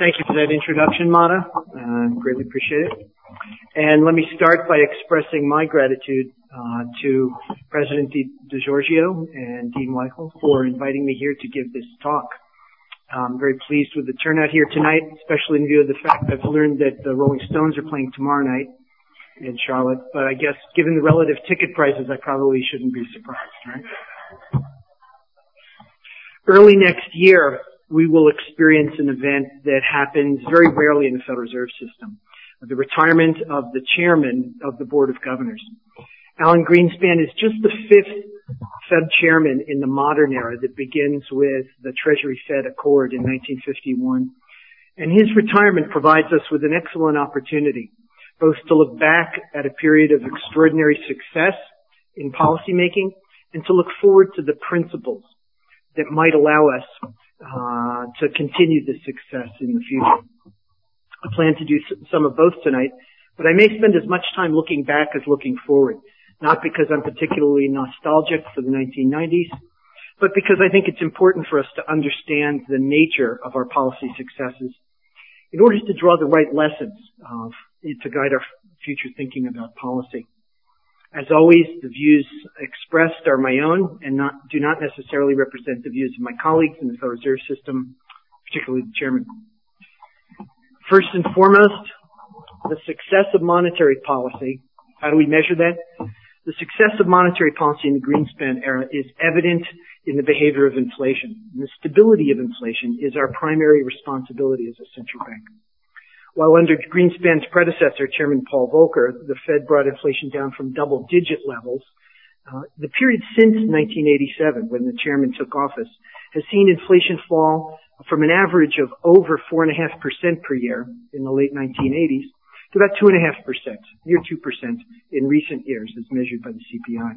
Thank you for that introduction, Mata. Uh, greatly appreciate it. And let me start by expressing my gratitude uh, to President DeGiorgio and Dean Weichel for inviting me here to give this talk. I'm very pleased with the turnout here tonight, especially in view of the fact I've learned that the Rolling Stones are playing tomorrow night in Charlotte. But I guess given the relative ticket prices, I probably shouldn't be surprised, right? Early next year, we will experience an event that happens very rarely in the Federal Reserve System. The retirement of the chairman of the Board of Governors. Alan Greenspan is just the fifth Fed chairman in the modern era that begins with the Treasury Fed Accord in 1951. And his retirement provides us with an excellent opportunity, both to look back at a period of extraordinary success in policymaking and to look forward to the principles that might allow us to continue this success in the future. I plan to do some of both tonight, but I may spend as much time looking back as looking forward. Not because I'm particularly nostalgic for the 1990s, but because I think it's important for us to understand the nature of our policy successes in order to draw the right lessons uh, to guide our future thinking about policy. As always, the views expressed are my own and not, do not necessarily represent the views of my colleagues in the Federal Reserve System, particularly the chairman. First and foremost, the success of monetary policy. How do we measure that? The success of monetary policy in the Greenspan era is evident in the behavior of inflation. And the stability of inflation is our primary responsibility as a central bank. While under Greenspan's predecessor, Chairman Paul Volcker, the Fed brought inflation down from double digit levels, uh, the period since 1987, when the chairman took office, has seen inflation fall from an average of over 4.5% per year in the late 1980s to about 2.5%, near 2% in recent years as measured by the CPI.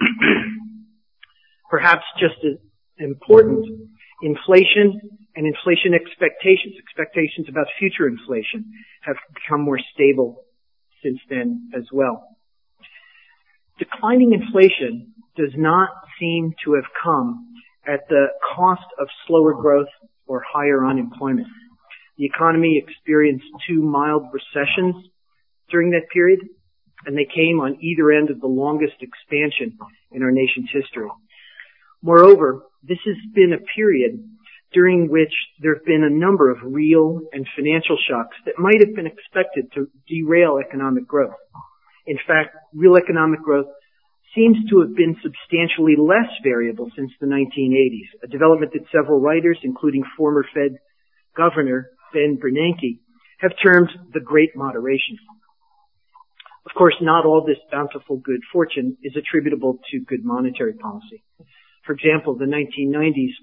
Perhaps just as important, inflation and inflation expectations, expectations about future inflation have become more stable since then as well. Declining inflation does not seem to have come at the cost of slower growth or higher unemployment. The economy experienced two mild recessions during that period, and they came on either end of the longest expansion in our nation's history. Moreover, this has been a period during which there have been a number of real and financial shocks that might have been expected to derail economic growth. In fact, real economic growth seems to have been substantially less variable since the 1980s, a development that several writers, including former Fed Governor Ben Bernanke, have termed the Great Moderation. Of course, not all this bountiful good fortune is attributable to good monetary policy. For example, the 1990s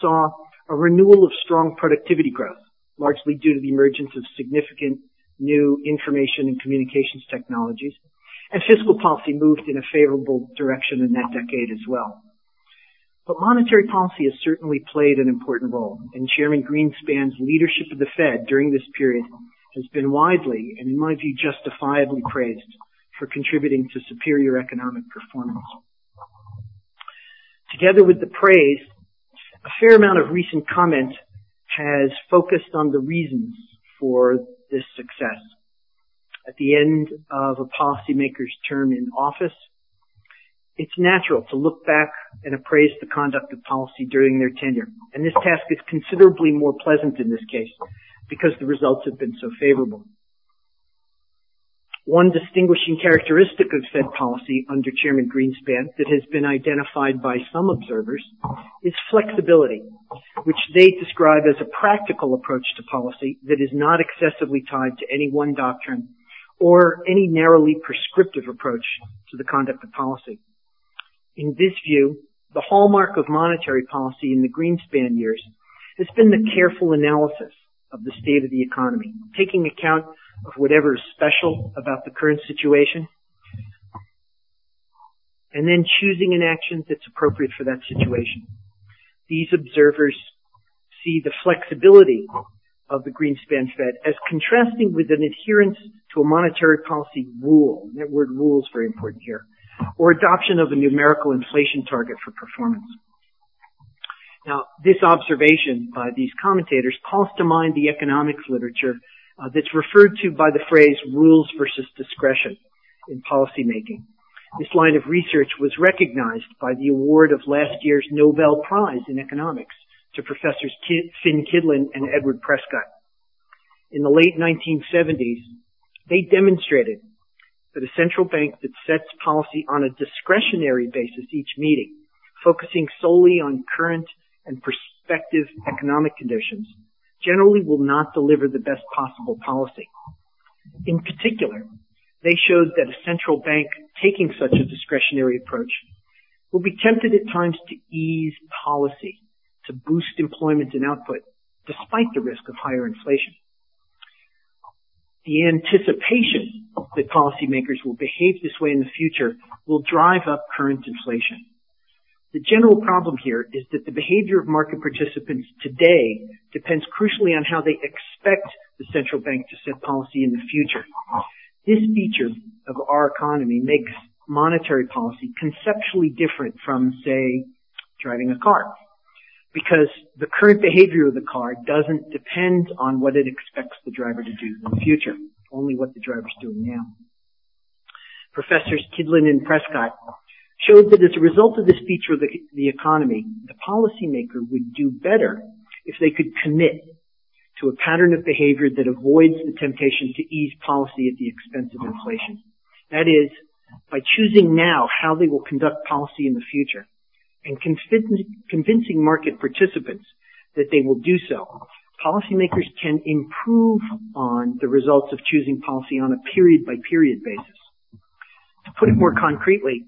saw a renewal of strong productivity growth, largely due to the emergence of significant new information and communications technologies, and fiscal policy moved in a favorable direction in that decade as well. But monetary policy has certainly played an important role, and Chairman Greenspan's leadership of the Fed during this period has been widely, and in my view justifiably praised for contributing to superior economic performance. Together with the praise, a fair amount of recent comment has focused on the reasons for this success. At the end of a policymaker's term in office, it's natural to look back and appraise the conduct of policy during their tenure. And this task is considerably more pleasant in this case because the results have been so favorable. One distinguishing characteristic of Fed policy under Chairman Greenspan that has been identified by some observers is flexibility, which they describe as a practical approach to policy that is not excessively tied to any one doctrine or any narrowly prescriptive approach to the conduct of policy. In this view, the hallmark of monetary policy in the Greenspan years has been the careful analysis of the state of the economy, taking account of whatever is special about the current situation, and then choosing an action that's appropriate for that situation. These observers see the flexibility of the Greenspan Fed as contrasting with an adherence to a monetary policy rule. That word rule is very important here. Or adoption of a numerical inflation target for performance. Now, this observation by these commentators calls to mind the economics literature uh, that's referred to by the phrase rules versus discretion in policymaking. This line of research was recognized by the award of last year's Nobel Prize in Economics to Professors Finn Kydland and Edward Prescott. In the late 1970s, they demonstrated that a central bank that sets policy on a discretionary basis each meeting, focusing solely on current and prospective economic conditions, generally will not deliver the best possible policy. In particular, they showed that a central bank taking such a discretionary approach will be tempted at times to ease policy to boost employment and output despite the risk of higher inflation. The anticipation that policymakers will behave this way in the future will drive up current inflation. The general problem here is that the behavior of market participants today depends crucially on how they expect the central bank to set policy in the future. This feature of our economy makes monetary policy conceptually different from, say, driving a car. Because the current behavior of the car doesn't depend on what it expects the driver to do in the future, only what the driver's doing now. Professors Kydland and Prescott showed that as a result of this feature of the, economy, the policymaker would do better if they could commit to a pattern of behavior that avoids the temptation to ease policy at the expense of inflation. That is, by choosing now how they will conduct policy in the future and convincing market participants that they will do so, policymakers can improve on the results of choosing policy on a period by period basis. To put it more concretely,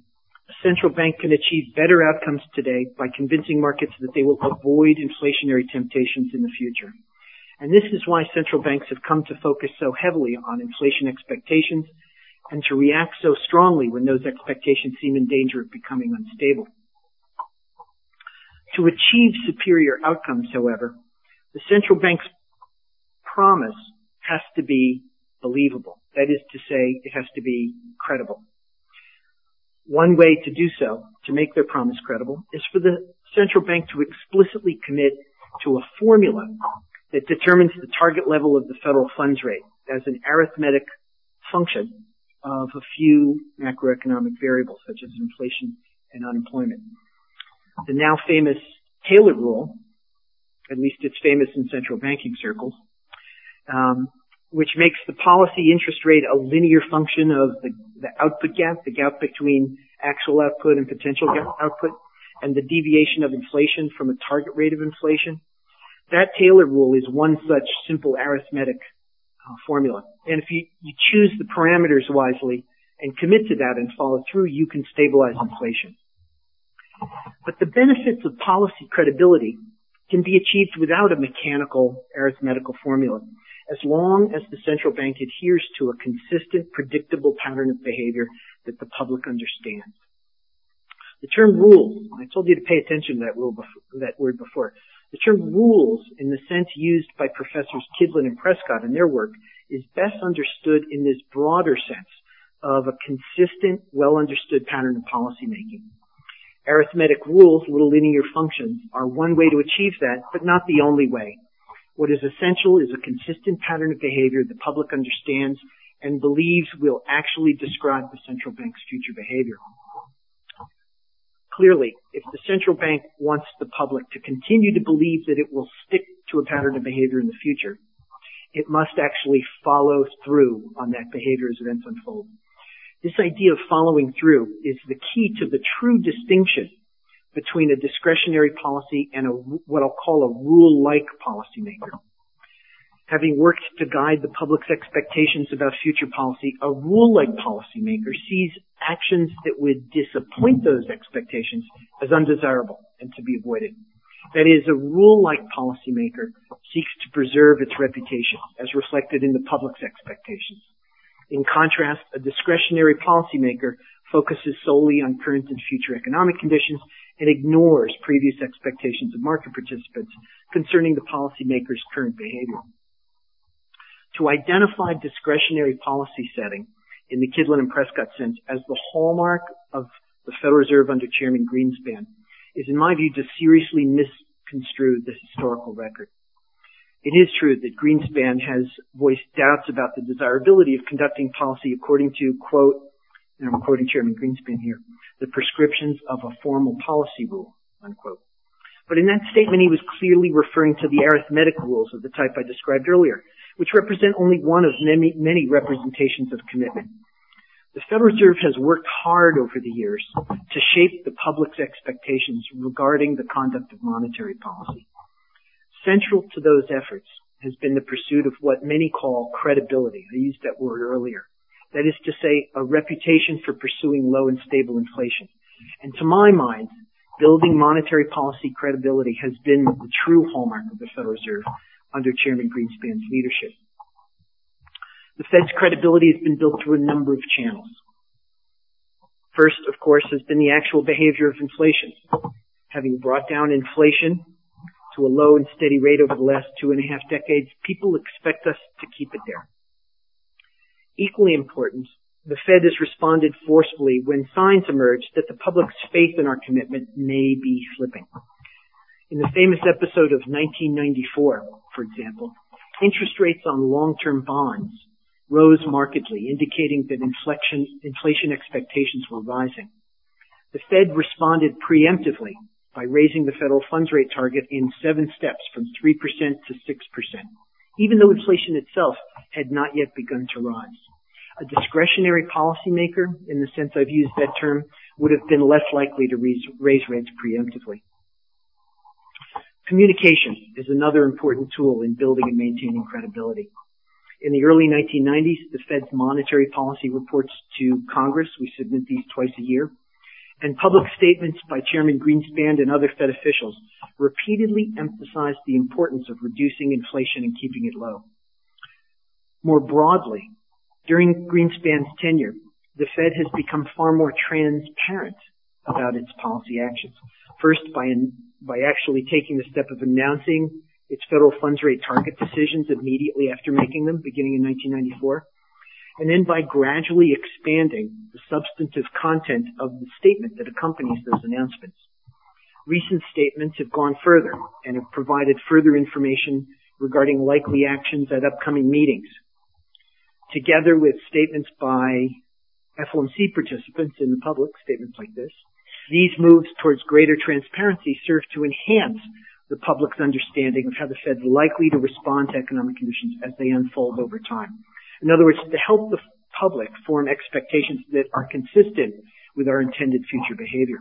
central bank can achieve better outcomes today by convincing markets that they will avoid inflationary temptations in the future. And this is why central banks have come to focus so heavily on inflation expectations and to react so strongly when those expectations seem in danger of becoming unstable. To achieve superior outcomes, however, the central bank's promise has to be believable. That is to say, it has to be credible. One way to do so, to make their promise credible, is for the central bank to explicitly commit to a formula that determines the target level of the federal funds rate as an arithmetic function of a few macroeconomic variables such as inflation and unemployment. The now famous Taylor rule, at least it's famous in central banking circles, um, which makes the policy interest rate a linear function of the, output gap, the gap between actual output and potential output, and the deviation of inflation from a target rate of inflation. That Taylor rule is one such simple arithmetic uh, formula. And if you choose the parameters wisely and commit to that and follow through, you can stabilize inflation. But the benefits of policy credibility can be achieved without a mechanical arithmetical formula, as long as the central bank adheres to a consistent, predictable pattern of behavior that the public understands. The term rules, I told you to pay attention to that, before, that word before. The term rules, in the sense used by professors Kydland and Prescott in their work, is best understood in this broader sense of a consistent, well understood pattern of policymaking. Arithmetic rules, little linear functions, are one way to achieve that, but not the only way. What is essential is a consistent pattern of behavior the public understands and believes will actually describe the central bank's future behavior. Clearly, if the central bank wants the public to continue to believe that it will stick to a pattern of behavior in the future, it must actually follow through on that behavior as events unfold. This idea of following through is the key to the true distinction between a discretionary policy and a, what I'll call a rule-like policymaker having worked to guide the public's expectations about future policy, a rule-like policymaker sees actions that would disappoint those expectations as undesirable and to be avoided. That is, a rule-like policymaker seeks to preserve its reputation as reflected in the public's expectations. In contrast, a discretionary policymaker focuses solely on current and future economic conditions and ignores previous expectations of market participants concerning the policymaker's current behavior to identify discretionary policy setting in the Kydland and Prescott sense as the hallmark of the Federal Reserve under Chairman Greenspan is, in my view, to seriously misconstrue the historical record. It is true that Greenspan has voiced doubts about the desirability of conducting policy according to, quote, and I'm quoting Chairman Greenspan here, the prescriptions of a formal policy rule, unquote. But in that statement, he was clearly referring to the arithmetic rules of the type I described earlier, which represent only one of many, many representations of commitment. The Federal Reserve has worked hard over the years to shape the public's expectations regarding the conduct of monetary policy. Central to those efforts has been the pursuit of what many call credibility. I used that word earlier. That is to say, a reputation for pursuing low and stable inflation. And to my mind, building monetary policy credibility has been the true hallmark of the Federal Reserve under Chairman Greenspan's leadership. The Fed's credibility has been built through a number of channels. First, of course, has been the actual behavior of inflation. Having brought down inflation to a low and steady rate over the last two and a half decades, people expect us to keep it there. Equally important, the Fed has responded forcefully when signs emerge that the public's faith in our commitment may be slipping. In the famous episode of 1994, for example, interest rates on long-term bonds rose markedly, indicating that inflation expectations were rising. The Fed responded preemptively by raising the federal funds rate target in seven steps from 3% to 6%, even though inflation itself had not yet begun to rise. A discretionary policymaker, in the sense I've used that term, would have been less likely to raise, rates preemptively. Communication is another important tool in building and maintaining credibility. In the early 1990s, the Fed's monetary policy reports to Congress, we submit these twice a year, and public statements by Chairman Greenspan and other Fed officials repeatedly emphasized the importance of reducing inflation and keeping it low. More broadly, during Greenspan's tenure, the Fed has become far more transparent about its policy actions. First, by, by actually taking the step of announcing its federal funds rate target decisions immediately after making them, beginning in 1994, and then by gradually expanding the substantive content of the statement that accompanies those announcements. Recent statements have gone further and have provided further information regarding likely actions at upcoming meetings. Together with statements by FOMC participants in the public, statements like this, these moves towards greater transparency serve to enhance the public's understanding of how the Fed's likely to respond to economic conditions as they unfold over time. In other words, to help the public form expectations that are consistent with our intended future behavior.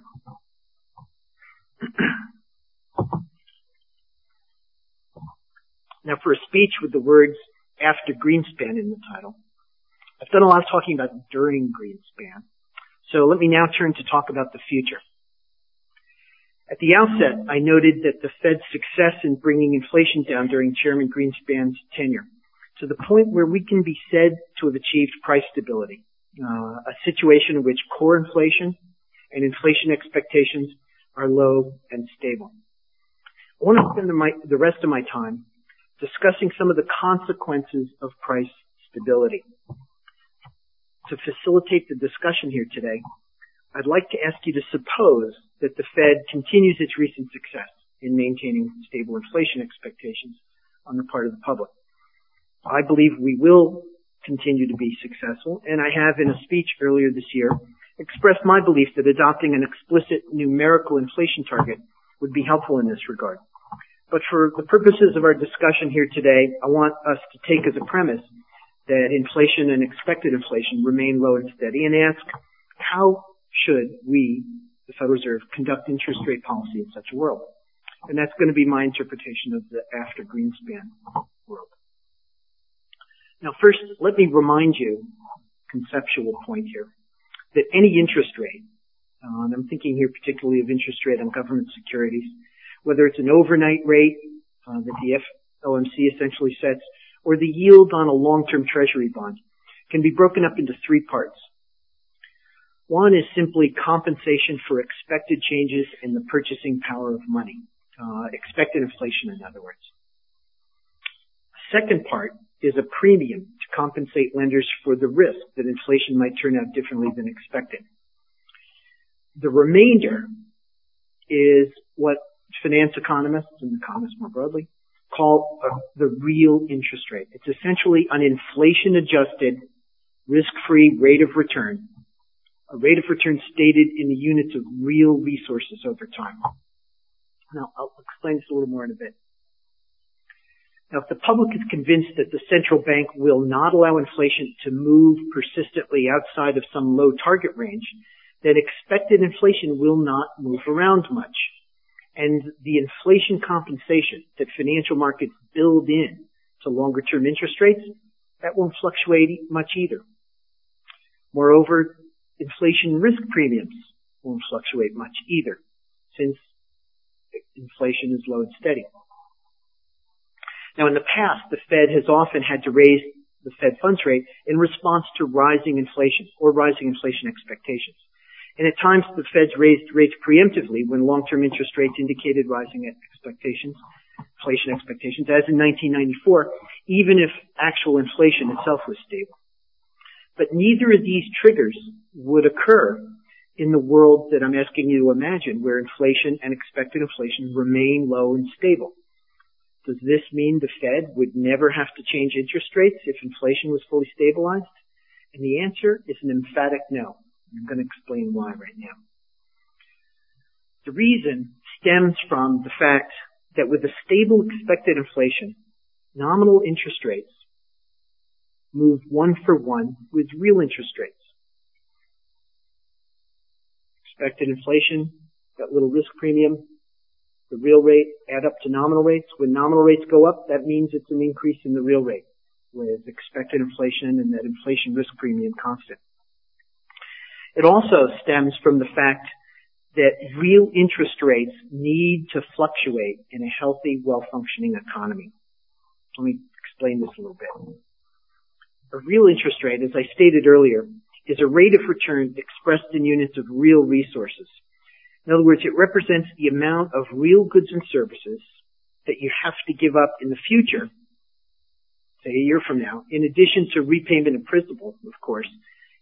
now for a speech with the words after Greenspan in the title. I've done a lot of talking about during Greenspan. So let me now turn to talk about the future. At the outset, I noted that the Fed's success in bringing inflation down during Chairman Greenspan's tenure to the point where we can be said to have achieved price stability, uh, a situation in which core inflation and inflation expectations are low and stable. I want to spend the, rest of my time discussing some of the consequences of price stability. To facilitate the discussion here today, I'd like to ask you to suppose that the Fed continues its recent success in maintaining stable inflation expectations on the part of the public. I believe we will continue to be successful, and I have in a speech earlier this year expressed my belief that adopting an explicit numerical inflation target would be helpful in this regard. But for the purposes of our discussion here today, I want us to take as a premise that inflation and expected inflation remain low and steady and ask how should we, the Federal Reserve, conduct interest rate policy in such a world? And that's going to be my interpretation of the after Greenspan world. Now first, let me remind you, conceptual point here, that any interest rate, uh, and I'm thinking here particularly of interest rate on government securities, whether it's an overnight rate uh, that the FOMC essentially sets, or the yield on a long-term treasury bond, can be broken up into three parts. One is simply compensation for expected changes in the purchasing power of money. Uh, expected inflation, in other words. Second part is a premium to compensate lenders for the risk that inflation might turn out differently than expected. The remainder is what finance economists and economists more broadly call the real interest rate. It's essentially an inflation adjusted risk-free rate of return, a rate of return stated in the units of real resources over time. Now, I'll explain this a little more in a bit. Now, if the public is convinced that the central bank will not allow inflation to move persistently outside of some low target range, then expected inflation will not move around much. And the inflation compensation that financial markets build in to longer term interest rates, that won't fluctuate much either. Moreover, inflation risk premiums won't fluctuate much either, since inflation is low and steady. Now in the past, the Fed has often had to raise the Fed funds rate in response to rising inflation or rising inflation expectations. And at times the Feds raised rates preemptively when long-term interest rates indicated rising expectations, inflation expectations, as in 1994, even if actual inflation itself was stable. But neither of these triggers would occur in the world that I'm asking you to imagine where inflation and expected inflation remain low and stable. Does this mean the Fed would never have to change interest rates if inflation was fully stabilized? And the answer is an emphatic no. I'm going to explain why right now. The reason stems from the fact that with a stable expected inflation, nominal interest rates move one for one with real interest rates. Expected inflation, got little risk premium, the real rate add up to nominal rates. When nominal rates go up, that means it's an increase in the real rate with expected inflation and that inflation risk premium constant. It also stems from the fact that real interest rates need to fluctuate in a healthy, well-functioning economy. Let me explain this a little bit. A real interest rate, as I stated earlier, is a rate of return expressed in units of real resources. In other words, it represents the amount of real goods and services that you have to give up in the future, say a year from now, in addition to repayment of principal, of course,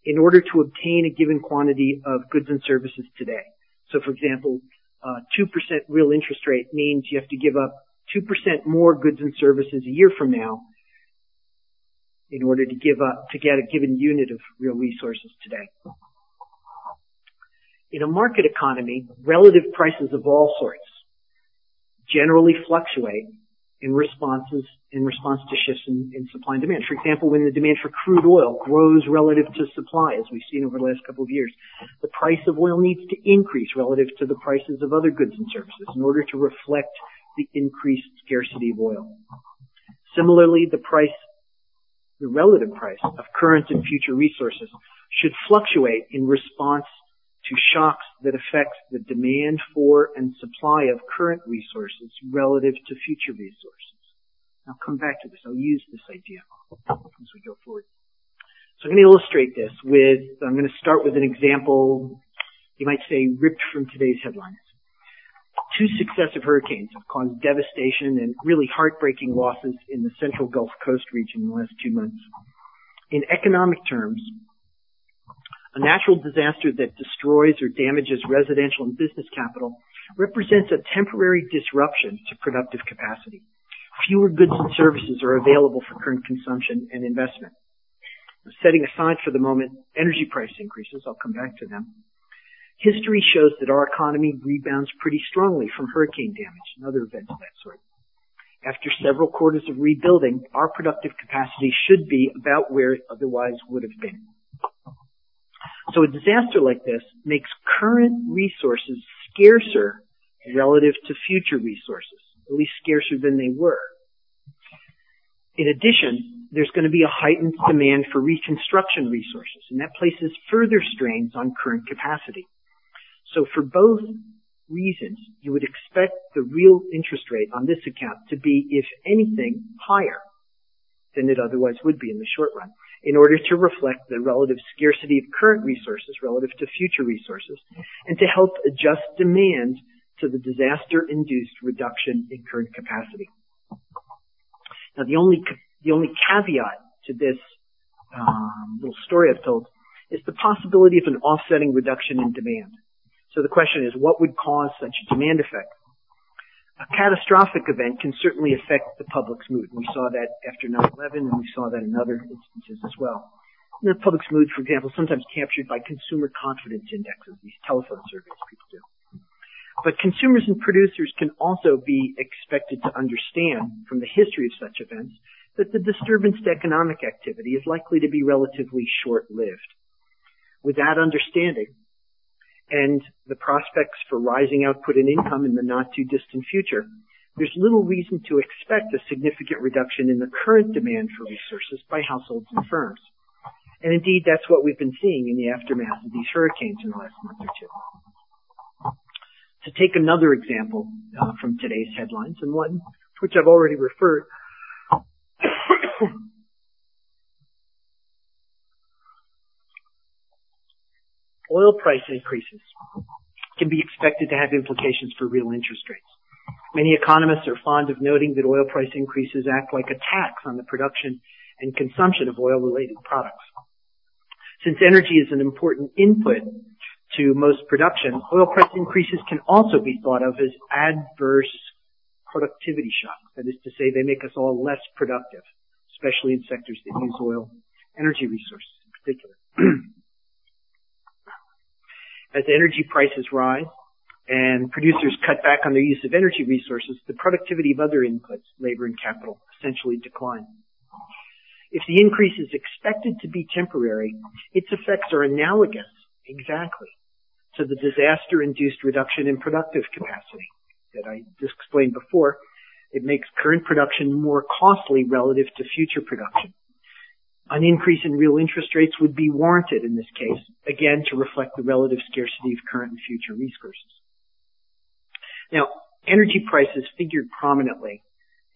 in order to obtain a given quantity of goods and services today. So for example, uh, 2% real interest rate means you have to give up 2% more goods and services a year from now in order to give up, to get a given unit of real resources today. In a market economy, relative prices of all sorts generally fluctuate in response to shifts in, in, supply and demand. For example, when the demand for crude oil grows relative to supply, as we've seen over the last couple of years, the price of oil needs to increase relative to the prices of other goods and services in order to reflect the increased scarcity of oil. Similarly, the price, the relative price of current and future resources should fluctuate in response to shocks that affect the demand for and supply of current resources relative to future resources. I'll come back to this. I'll use this idea as we go forward. So I'm going to illustrate this with, I'm going to start with an example, you might say ripped from today's headlines. Two successive hurricanes have caused devastation and really heartbreaking losses in the central Gulf Coast region in the last two months. In economic terms, a natural disaster that destroys or damages residential and business capital represents a temporary disruption to productive capacity. Fewer goods and services are available for current consumption and investment. Setting aside for the moment energy price increases, I'll come back to them. History shows that our economy rebounds pretty strongly from hurricane damage and other events of that sort. After several quarters of rebuilding, our productive capacity should be about where it otherwise would have been. So a disaster like this makes current resources scarcer relative to future resources, at least scarcer than they were. In addition, there's going to be a heightened demand for reconstruction resources, and that places further strains on current capacity. So for both reasons, you would expect the real interest rate on this account to be, if anything, higher than it otherwise would be in the short run in order to reflect the relative scarcity of current resources relative to future resources and to help adjust demand to the disaster-induced reduction in current capacity. Now the only, the only caveat to this um, little story I've told is the possibility of an offsetting reduction in demand. So the question is, what would cause such a demand effect? A catastrophic event can certainly affect the public's mood. We saw that after 9-11 and we saw that in other instances as well. And the public's mood, for example, sometimes captured by consumer confidence indexes, these telephone surveys people do. But consumers and producers can also be expected to understand from the history of such events that the disturbance to economic activity is likely to be relatively short-lived. With that understanding, and the prospects for rising output and income in the not too distant future, there's little reason to expect a significant reduction in the current demand for resources by households and firms. And indeed, that's what we've been seeing in the aftermath of these hurricanes in the last month or two. To take another example uh, from today's headlines, and one which I've already referred, oil price increases can be expected to have implications for real interest rates. Many economists are fond of noting that oil price increases act like a tax on the production and consumption of oil-related products. Since energy is an important input to most production, oil price increases can also be thought of as adverse productivity shocks. That is to say, they make us all less productive, especially in sectors that use oil energy resources in particular. As energy prices rise and producers cut back on their use of energy resources, the productivity of other inputs, labor and capital, essentially decline. If the increase is expected to be temporary, its effects are analogous, exactly, to the disaster-induced reduction in productive capacity that I just explained before. It makes current production more costly relative to future production. An increase in real interest rates would be warranted in this case, again to reflect the relative scarcity of current and future resources. Now, energy prices figured prominently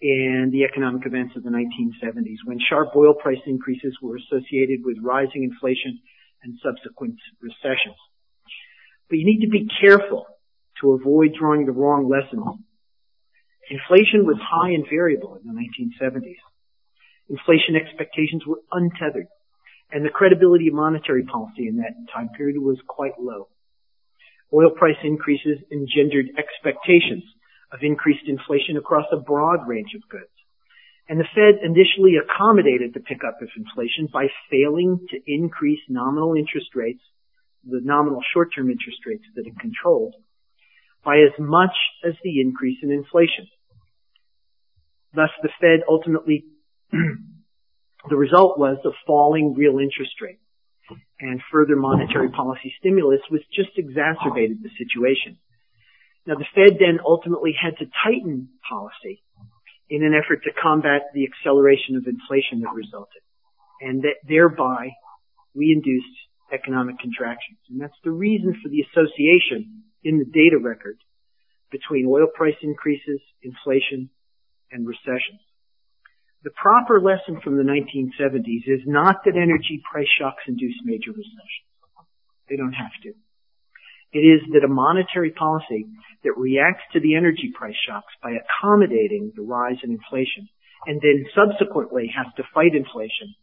in the economic events of the 1970s when sharp oil price increases were associated with rising inflation and subsequent recessions. But you need to be careful to avoid drawing the wrong lessons. Inflation was high and variable in the 1970s. Inflation expectations were untethered, and the credibility of monetary policy in that time period was quite low. Oil price increases engendered expectations of increased inflation across a broad range of goods. And the Fed initially accommodated the pickup of inflation by failing to increase nominal interest rates, the nominal short-term interest rates that it controlled, by as much as the increase in inflation. Thus, the Fed ultimately the result was a falling real interest rate. And further monetary policy stimulus was just exacerbated the situation. Now the Fed then ultimately had to tighten policy in an effort to combat the acceleration of inflation that resulted. And that thereby we induced economic contractions. And that's the reason for the association in the data record between oil price increases, inflation, and recessions. The proper lesson from the 1970s is not that energy price shocks induce major recessions. They don't have to. It is that a monetary policy that reacts to the energy price shocks by accommodating the rise in inflation and then subsequently has to fight inflation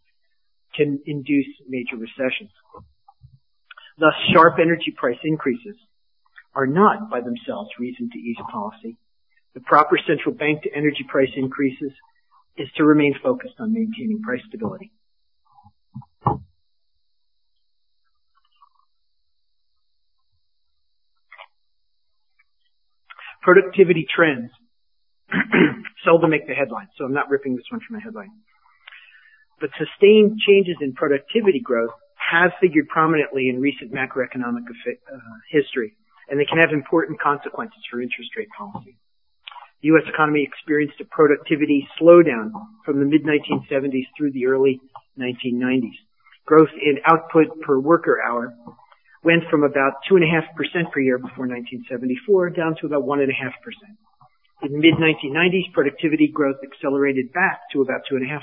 can induce major recessions. Thus, sharp energy price increases are not by themselves reason to ease policy. The proper central bank to energy price increases is to remain focused on maintaining price stability. Productivity trends seldom make the headlines, so I'm not ripping this one from a headline. But sustained changes in productivity growth have figured prominently in recent macroeconomic uh, history, and they can have important consequences for interest rate policy. The U.S. economy experienced a productivity slowdown from the mid-1970s through the early 1990s. Growth in output per worker hour went from about 2.5% per year before 1974 down to about 1.5%. In the mid-1990s, productivity growth accelerated back to about 2.5%.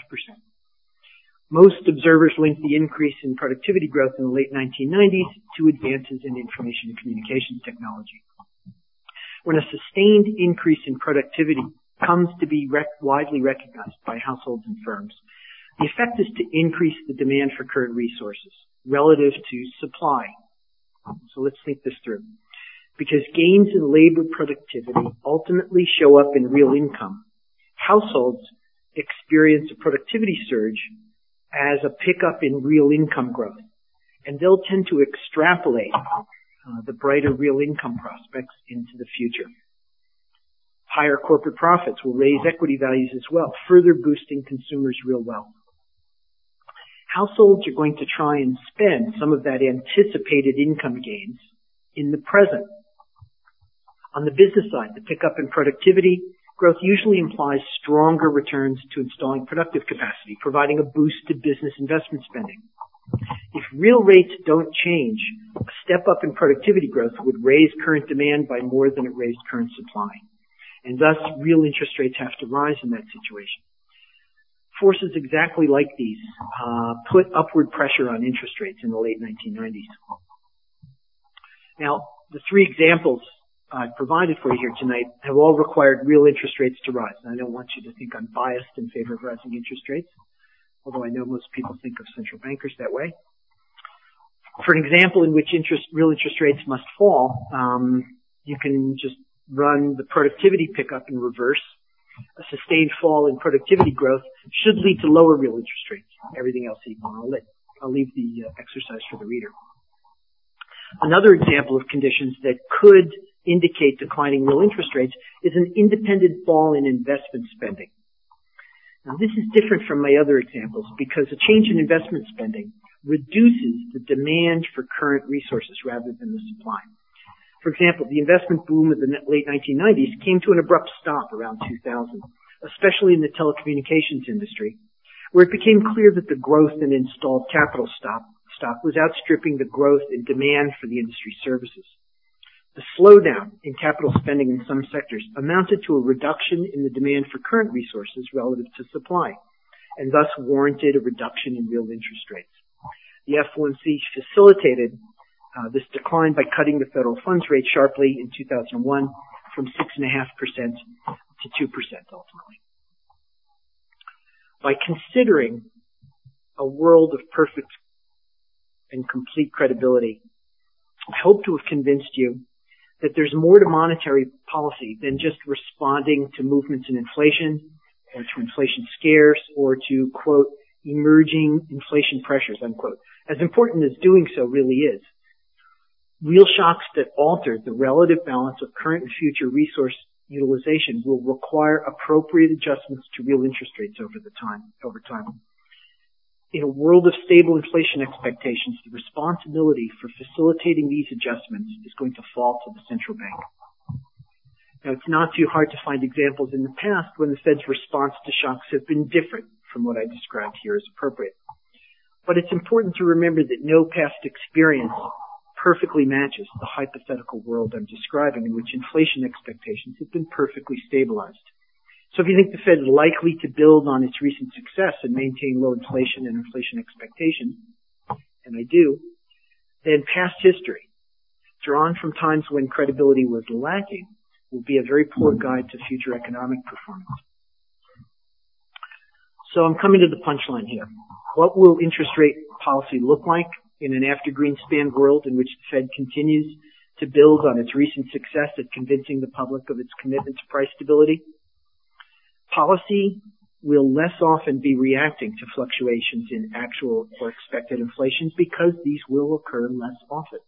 Most observers link the increase in productivity growth in the late 1990s to advances in information and communications technology when a sustained increase in productivity comes to be rec- widely recognized by households and firms, the effect is to increase the demand for current resources relative to supply. So let's think this through. because gains in labor productivity ultimately show up in real income. Households experience a productivity surge as a pickup in real income growth, and they'll tend to extrapolate Uh, the brighter real income prospects into the future. Higher corporate profits will raise equity values as well, further boosting consumers' real wealth. Households are going to try and spend some of that anticipated income gains in the present. On the business side, the pickup in productivity growth usually implies stronger returns to installing productive capacity, providing a boost to business investment spending. If real rates don't change, a step up in productivity growth would raise current demand by more than it raised current supply. And thus, real interest rates have to rise in that situation. Forces exactly like these uh, put upward pressure on interest rates in the late 1990s. Now, the three examples I've provided for you here tonight have all required real interest rates to rise. And I don't want you to think I'm biased in favor of rising interest rates, although I know most people think of central bankers that way. For an example in which interest, real interest rates must fall, um, you can just run the productivity pickup in reverse. A sustained fall in productivity growth should lead to lower real interest rates. Everything else equal. I'll, I'll leave the uh, exercise for the reader. Another example of conditions that could indicate declining real interest rates is an independent fall in investment spending. Now this is different from my other examples because a change in investment spending reduces the demand for current resources rather than the supply. For example, the investment boom of the late 1990s came to an abrupt stop around 2000, especially in the telecommunications industry, where it became clear that the growth in installed capital stock, stock was outstripping the growth in demand for the industry services. The slowdown in capital spending in some sectors amounted to a reduction in the demand for current resources relative to supply, and thus warranted a reduction in real interest rates. The FOMC facilitated uh, this decline by cutting the federal funds rate sharply in 2001 from 6.5% to 2% ultimately. By considering a world of perfect and complete credibility, I hope to have convinced you that there's more to monetary policy than just responding to movements in inflation or to inflation scares or to quote emerging inflation pressures unquote. As important as doing so really is. Real shocks that alter the relative balance of current and future resource utilization will require appropriate adjustments to real interest rates over the time over time in a world of stable inflation expectations, the responsibility for facilitating these adjustments is going to fall to the central bank. Now, it's not too hard to find examples in the past when the Fed's response to shocks have been different from what I described here as appropriate. But it's important to remember that no past experience perfectly matches the hypothetical world I'm describing in which inflation expectations have been perfectly stabilized. So if you think the Fed is likely to build on its recent success and maintain low inflation and inflation expectations, and I do, then past history, drawn from times when credibility was lacking, will be a very poor guide to future economic performance. So I'm coming to the punchline here. What will interest rate policy look like in an after Greenspan world in which the Fed continues to build on its recent success at convincing the public of its commitment to price stability? Policy will less often be reacting to fluctuations in actual or expected inflations because these will occur less often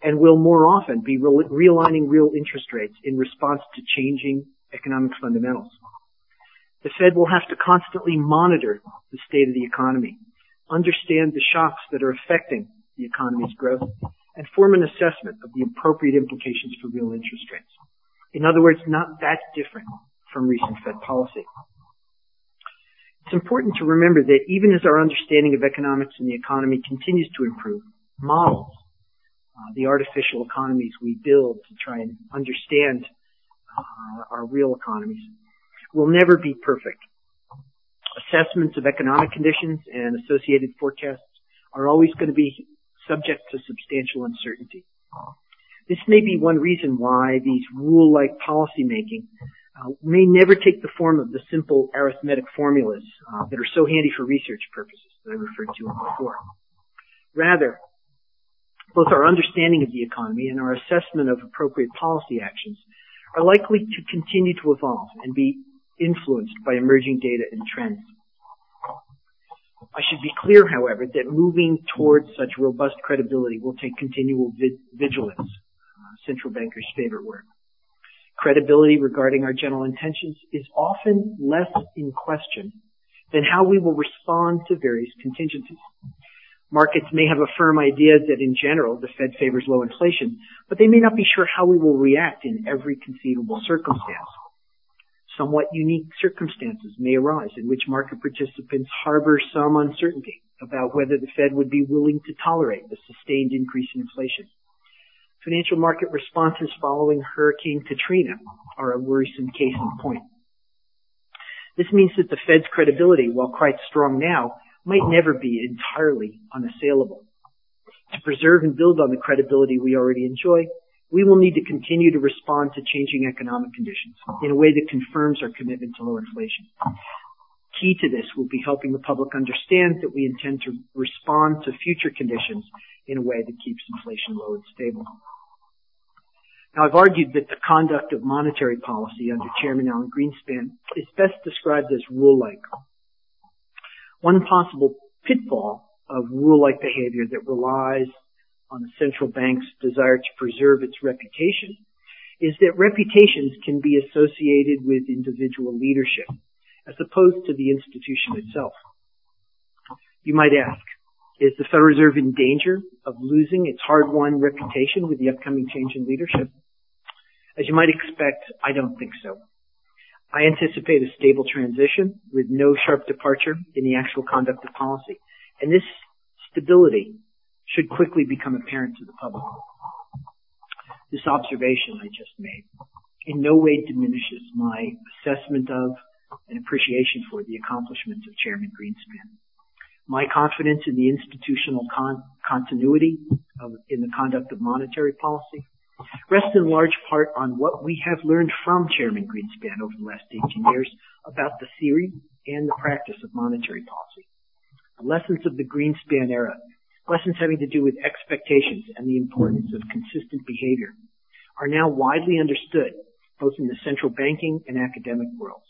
and will more often be realigning real interest rates in response to changing economic fundamentals. The Fed will have to constantly monitor the state of the economy, understand the shocks that are affecting the economy's growth, and form an assessment of the appropriate implications for real interest rates. In other words, not that different from recent Fed policy. It's important to remember that even as our understanding of economics and the economy continues to improve, models, uh, the artificial economies we build to try and understand uh, our real economies, will never be perfect. Assessments of economic conditions and associated forecasts are always going to be subject to substantial uncertainty. This may be one reason why these rule-like policymaking uh, may never take the form of the simple arithmetic formulas uh, that are so handy for research purposes that I referred to before. Rather, both our understanding of the economy and our assessment of appropriate policy actions are likely to continue to evolve and be influenced by emerging data and trends. I should be clear, however, that moving towards such robust credibility will take continual vigilance, uh, central bankers' favorite word. Credibility regarding our general intentions is often less in question than how we will respond to various contingencies. Markets may have a firm idea that in general the Fed favors low inflation, but they may not be sure how we will react in every conceivable circumstance. Somewhat unique circumstances may arise in which market participants harbor some uncertainty about whether the Fed would be willing to tolerate a sustained increase in inflation. Financial market responses following Hurricane Katrina are a worrisome case in point. This means that the Fed's credibility, while quite strong now, might never be entirely unassailable. To preserve and build on the credibility we already enjoy, we will need to continue to respond to changing economic conditions in a way that confirms our commitment to low inflation. Key to this will be helping the public understand that we intend to respond to future conditions in a way that keeps inflation low and stable. Now, I've argued that the conduct of monetary policy under uh-huh. Chairman Alan Greenspan is best described as rule-like. One possible pitfall of rule-like behavior that relies on the central bank's desire to preserve its reputation is that reputations can be associated with individual leadership as opposed to the institution itself. You might ask, is the Federal Reserve in danger of losing its hard-won reputation with the upcoming change in leadership? As you might expect, I don't think so. I anticipate a stable transition with no sharp departure in the actual conduct of policy. And this stability should quickly become apparent to the public. This observation I just made in no way diminishes my assessment of and appreciation for the accomplishments of Chairman Greenspan. My confidence in the institutional con- continuity of, in the conduct of monetary policy rests in large part on what we have learned from Chairman Greenspan over the last 18 years about the theory and the practice of monetary policy. The lessons of the Greenspan era, lessons having to do with expectations and the importance of consistent behavior, are now widely understood both in the central banking and academic worlds.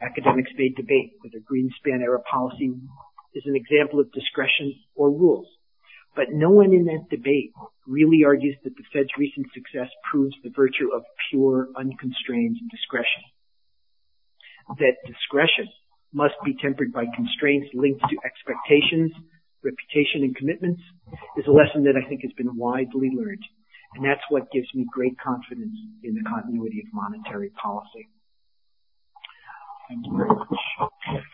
Academics may debate whether Greenspan era policy is an example of discretion or rules. But no one in that debate really argues that the Fed's recent success proves the virtue of pure, unconstrained discretion. That discretion must be tempered by constraints linked to expectations, reputation, and commitments is a lesson that I think has been widely learned. And that's what gives me great confidence in the continuity of monetary policy. Thank you very much.